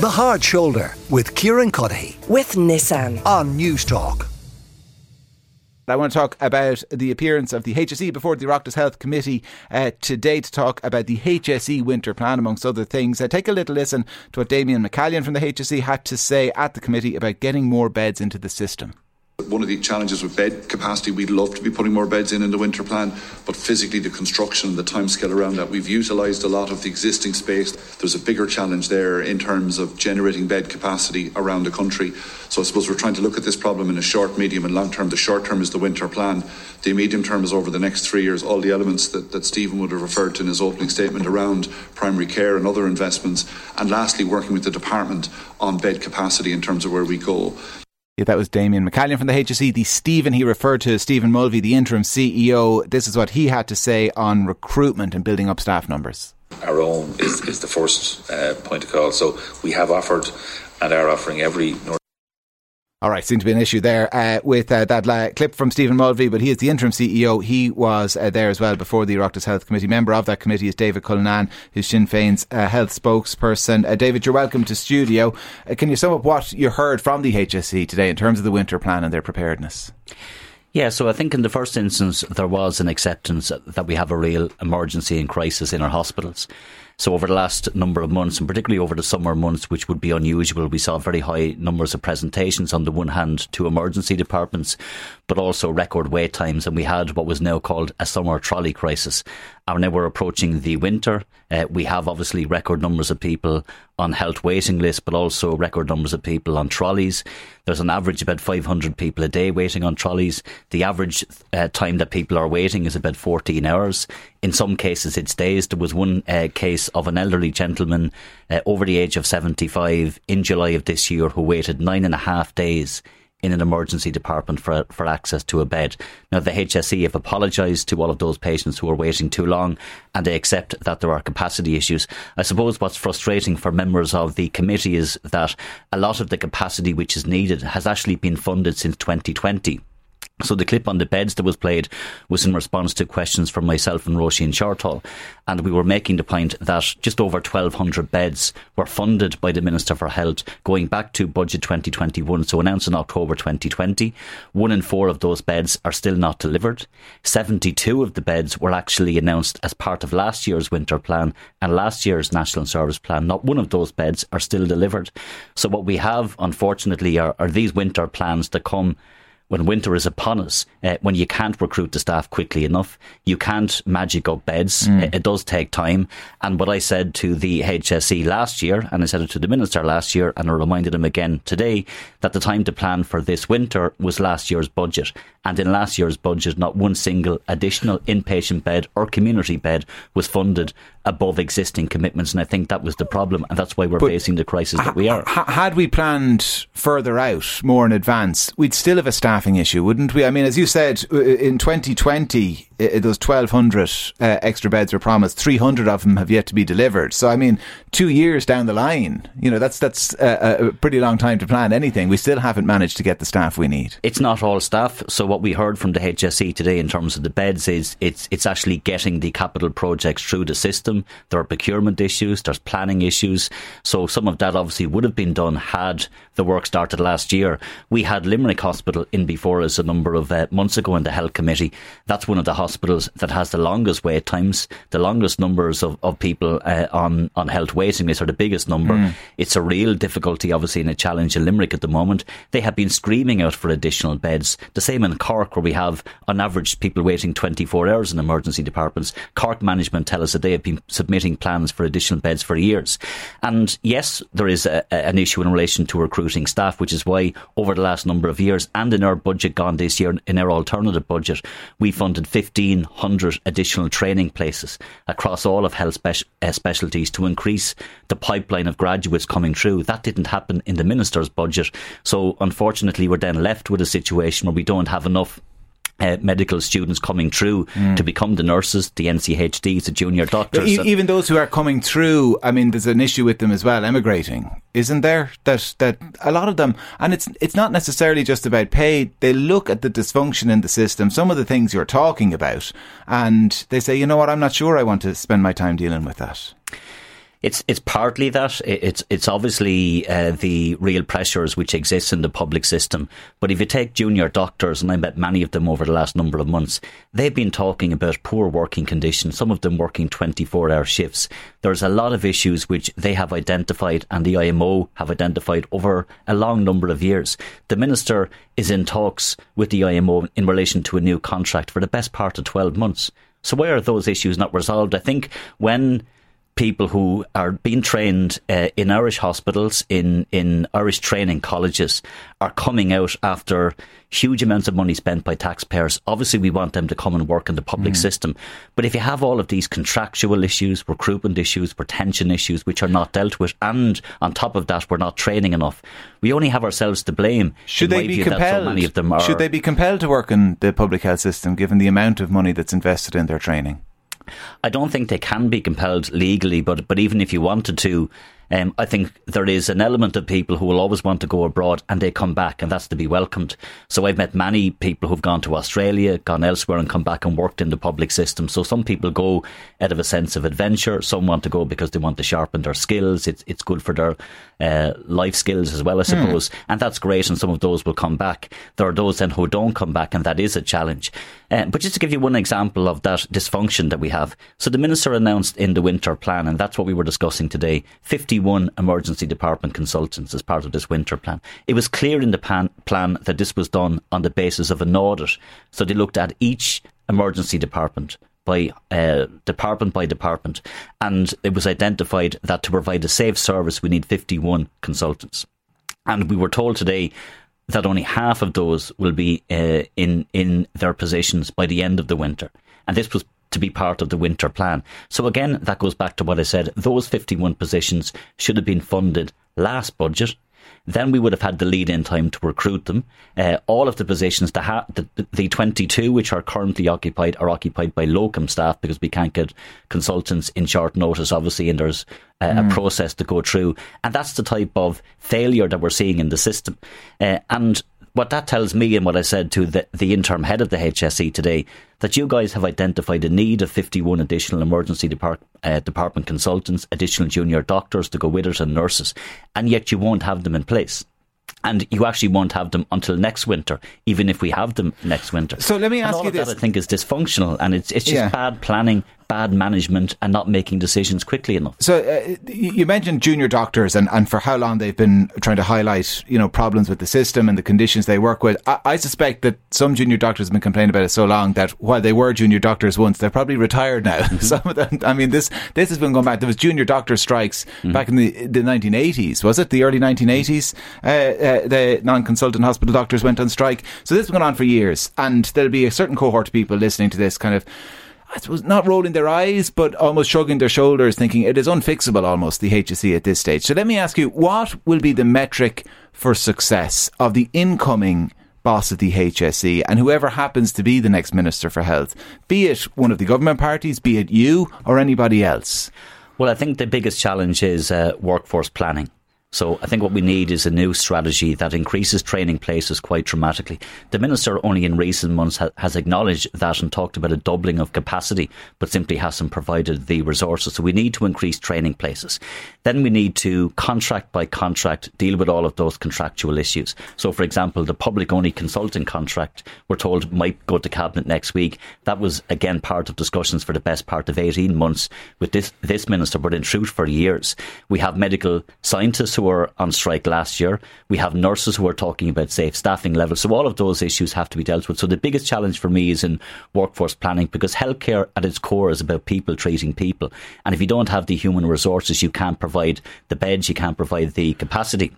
The Hard Shoulder with Kieran Cuddihy with Nissan on Newstalk. I want to talk about the appearance of the HSE before the Oireachtas Health Committee uh, today to talk about the HSE winter plan, amongst other things. Uh, take a little listen to what Damien McCallion from the HSE had to say at the committee about getting more beds into the system. One of the challenges with bed capacity, we'd love to be putting more beds in in the winter plan, but physically the construction and the timescale around that, we've utilised a lot of the existing space. There's a bigger challenge there in terms of generating bed capacity around the country. So I suppose we're trying to look at this problem in a short, medium, and long term. The short term is the winter plan. The medium term is over the next three years. All the elements that, that Stephen would have referred to in his opening statement around primary care and other investments. And lastly, working with the department on bed capacity in terms of where we go. Yeah, that was Damien McCallion from the HSE. The Stephen he referred to, Stephen Mulvey, the interim CEO. This is what he had to say on recruitment and building up staff numbers. Our own is, is the first uh, point of call. So we have offered and are offering every all right, seems to be an issue there uh, with uh, that uh, clip from Stephen Mulvey, but he is the interim CEO. He was uh, there as well before the Oireachtas Health Committee. Member of that committee is David Cullinane, who's Sinn Féin's uh, health spokesperson. Uh, David, you're welcome to studio. can you sum up what you heard from the HSE today in terms of the winter plan and their preparedness? Yeah, so I think in the first instance, there was an acceptance that we have a real emergency and crisis in our hospitals. So over the last number of months, and particularly over the summer months, which would be unusual, we saw very high numbers of presentations on the one hand to emergency departments, but also record wait times. And we had what was now called a summer trolley crisis. And now we're approaching the winter. Uh, we have obviously record numbers of people on health waiting lists, but also record numbers of people on trolleys. There's an average of about 500 people a day waiting on trolleys. The average uh, time that people are waiting is about 14 hours. In some cases, it's days. There was one uh, case of an elderly gentleman uh, over the age of 75 in July of this year who waited nine and a half days in an emergency department for for access to a bed. Now the HSE have apologised to all of those patients who are waiting too long, and they accept that there are capacity issues. I suppose what's frustrating for members of the committee is that a lot of the capacity which is needed has actually been funded since 2020. So the clip on the beds that was played was in response to questions from myself and Roisin Shortall. And we were making the point that just over 1,200 beds were funded by the Minister for Health going back to budget 2021, so announced in October 2020. One in four of those beds are still not delivered. 72 of the beds were actually announced as part of last year's winter plan and last year's national service plan. Not one of those beds are still delivered. So what we have, unfortunately, are, are these winter plans that come when winter is upon us, uh, when you can't recruit the staff quickly enough, you can't magic up beds. Mm. It, it, does take time. And what I said to the HSE last year, and I said it to the Minister last year, and I reminded him again today, that the time to plan for this winter was last year's budget. And in last year's budget, not one single additional inpatient bed or community bed was funded above existing commitments. And I think that was the problem. And that's why we're but facing the crisis that we are. Had we planned further out, more in advance, we'd still have a staffing issue, wouldn't we? I mean, as you said, uh, in 2020, those 1,200 uh, extra beds were promised. 300 of them have yet to be delivered. So, I mean, two years down the line, you know, that's that's a, a, pretty long time to plan anything. We still haven't managed to get the staff we need. It's not all staff. So, what we heard from the HSE today in terms of the beds is it's it's actually getting the capital projects through the system. There are procurement issues. There's planning issues. So, some of that obviously would have been done had the work started last year. We had Limerick Hospital in before us a number of uh, months ago in the health committee. That's one of the hospitals that has the longest wait times, the longest numbers of, of people uh, on, on health waiting lists are the biggest number. Mm. It's a real difficulty, obviously, and a challenge in Limerick at the moment. They have been screaming out for additional beds. The same in Cork, where we have, on average, people waiting 24 hours in emergency departments. Cork management tell us that they have been submitting plans for additional beds for years. And yes, there is a, a, an issue in relation to recruiting staff, which is why over the last number of years and in our budget gone this year, in our alternative budget, we funded 1,500 additional training places across all of health spe- uh, specialties to increase the pipeline of graduates coming through. That didn't happen in the minister's budget. So unfortunately, we're then left with a situation where we don't have enough uh, medical students coming through mm. to become the nurses, the NCHDs, the junior doctors. E- even those who are coming through, I mean, there's an issue with them as well, emigrating, isn't there? That that a lot of them, and it's it's not necessarily just about pay. They look at the dysfunction in the system, some of the things you're talking about, and they say, you know what, I'm not sure I want to spend my time dealing with that. It's it's partly that it's it's obviously uh, the real pressures which exist in the public system. But if you take junior doctors, and I met many of them over the last number of months, they've been talking about poor working conditions. Some of them working twenty four hour shifts. There's a lot of issues which they have identified, and the IMO have identified over a long number of years. The minister is in talks with the IMO in relation to a new contract for the best part of twelve months. So why are those issues not resolved? I think when people who are being trained uh, in Irish hospitals, in, in Irish training colleges, are coming out after huge amounts of money spent by taxpayers. Obviously, we want them to come and work in the public mm. system. But if you have all of these contractual issues, recruitment issues, retention issues, which are not dealt with, and on top of that, we're not training enough, we only have ourselves to blame. Should they be compelled? So should they be compelled to work in the public health system, given the amount of money that's invested in their training? I don't think they can be compelled legally, but but even if you wanted to, um, I think there is an element of people who will always want to go abroad and they come back, and that's to be welcomed. So I've met many people who've gone to Australia, gone elsewhere, and come back and worked in the public system. So some people go out of a sense of adventure. Some want to go because they want to sharpen their skills. It's it's good for their uh, life skills as well, I hmm. suppose, mm. and that's great. And some of those will come back. There are those then who don't come back, and that is a challenge. Uh, but just to give you one example of that dysfunction that we have, so the minister announced in the winter plan, and that's what we were discussing today. 51 emergency department consultants as part of this winter plan. It was clear in the plan, plan that this was done on the basis of an audit. So they looked at each emergency department by uh, department by department, and it was identified that to provide a safe service, we need 51 consultants. And we were told today that only half of those will be uh, in in their positions by the end of the winter, and this was to be part of the winter plan. So again, that goes back to what I said. Those 51 positions should have been funded last budget. Then we would have had the lead in time to recruit them. Uh, all of the positions, the, ha- the, the 22 which are currently occupied, are occupied by locum staff because we can't get consultants in short notice, obviously, and there's uh, mm. a process to go through. And that's the type of failure that we're seeing in the system. Uh, and what that tells me and what I said to the, the interim head of the HSE today, that you guys have identified a need of 51 additional emergency depart, uh, department consultants, additional junior doctors to go with it and nurses, and yet you won't have them in place and you actually won't have them until next winter, even if we have them next winter. So let me ask you this: that I think is dysfunctional, and it's it's just yeah. bad planning, bad management and not making decisions quickly enough. So uh, you mentioned junior doctors and, and for how long they've been trying to highlight you know problems with the system and the conditions they work with. I, I suspect that some junior doctors have been complaining about it so long that while they were junior doctors once, they're probably retired now. Mm-hmm. some of them. I mean, this this has been going back. There was junior doctor strikes mm-hmm. back in the the 1980s. Was it the early 1980s? Uh, uh, the non-consultant hospital doctors went on strike. So this has been going on for years, and there'll be a certain cohort of people listening to this kind of I suppose not rolling their eyes, but almost shrugging their shoulders, thinking it is unfixable almost, the HSE at this stage. So let me ask you, what will be the metric for success of the incoming boss of the HSE and whoever happens to be the next Minister for Health, be it one of the government parties, be it you or anybody else? Well, I think the biggest challenge is uh, workforce planning. So I think what we need is a new strategy that increases training places quite dramatically. The minister only in recent months ha- has acknowledged that and talked about a doubling of capacity, but simply hasn't provided the resources. So we need to increase training places. Then we need to contract by contract deal with all of those contractual issues. So, for example, the public only consulting contract we're told might go to cabinet next week. That was again part of discussions for the best part of 18 months with this this minister, but in truth for years. We have medical scientists who were on strike last year. We have nurses who are talking about safe staffing levels. So all of those issues have to be dealt with. So the biggest challenge for me is in workforce planning because healthcare at its core is about people treating people. And if you don't have the human resources, you can't provide the beds, you can't provide the capacity.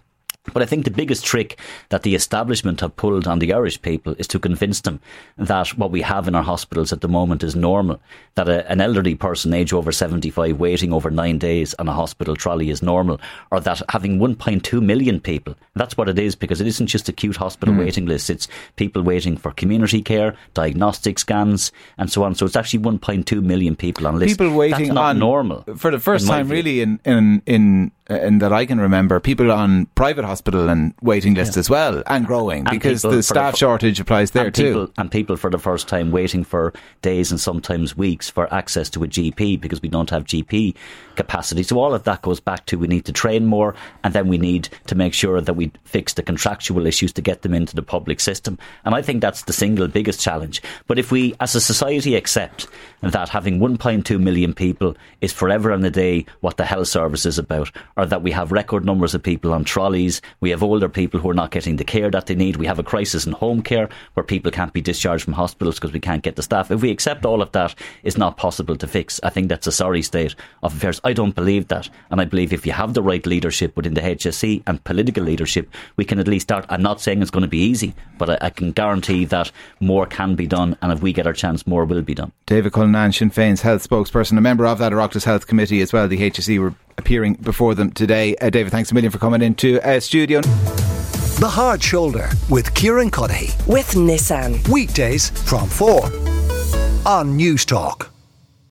But I think the biggest trick that the establishment have pulled on the Irish people is to convince them that what we have in our hospitals at the moment is normal. That a, an elderly person, age over 75, waiting over nine days on a hospital trolley is normal. Or that having 1.2 million people, that's what it is because it isn't just acute hospital mm. waiting lists, it's people waiting for community care, diagnostic scans, and so on. So it's actually 1.2 million people on list. People waiting that's not on normal. For the first time, really, in, in, in Uh, and that I can remember, people on private hospital and waiting lists yeah. as well, and growing and because the staff the, shortage applies there and too. And people for the first time waiting for days and sometimes weeks for access to a GP because we don't have GP capacity. So all of that goes back to we need to train more, and then we need to make sure that we fix the contractual issues to get them into the public system. And I think that's the single biggest challenge. But if we, as a society, accept that having 1.2 million people is forever and a day what the health service is about, or that we have record numbers of people on trolleys, we have older people who are not getting the care that they need, we have a crisis in home care where people can't be discharged from hospitals because we can't get the staff. If we accept all of that is not possible to fix, I think that's a sorry state of affairs. I don't believe that. And I believe if you have the right leadership within the HSE and political leadership, we can at least start. I'm not saying it's going to be easy, but I, I can guarantee that more can be done. And if we get our chance, more will be done. David Cullinane, Sinn Féin's health spokesperson, a member of that Oireachtas Health Committee as well. The HSE were appearing before them today. Uh, David, thanks a million for coming into uh, studio. The Hard Shoulder with Kieran Cuddihy. With Nissan. Weekdays from 4 on Newstalk.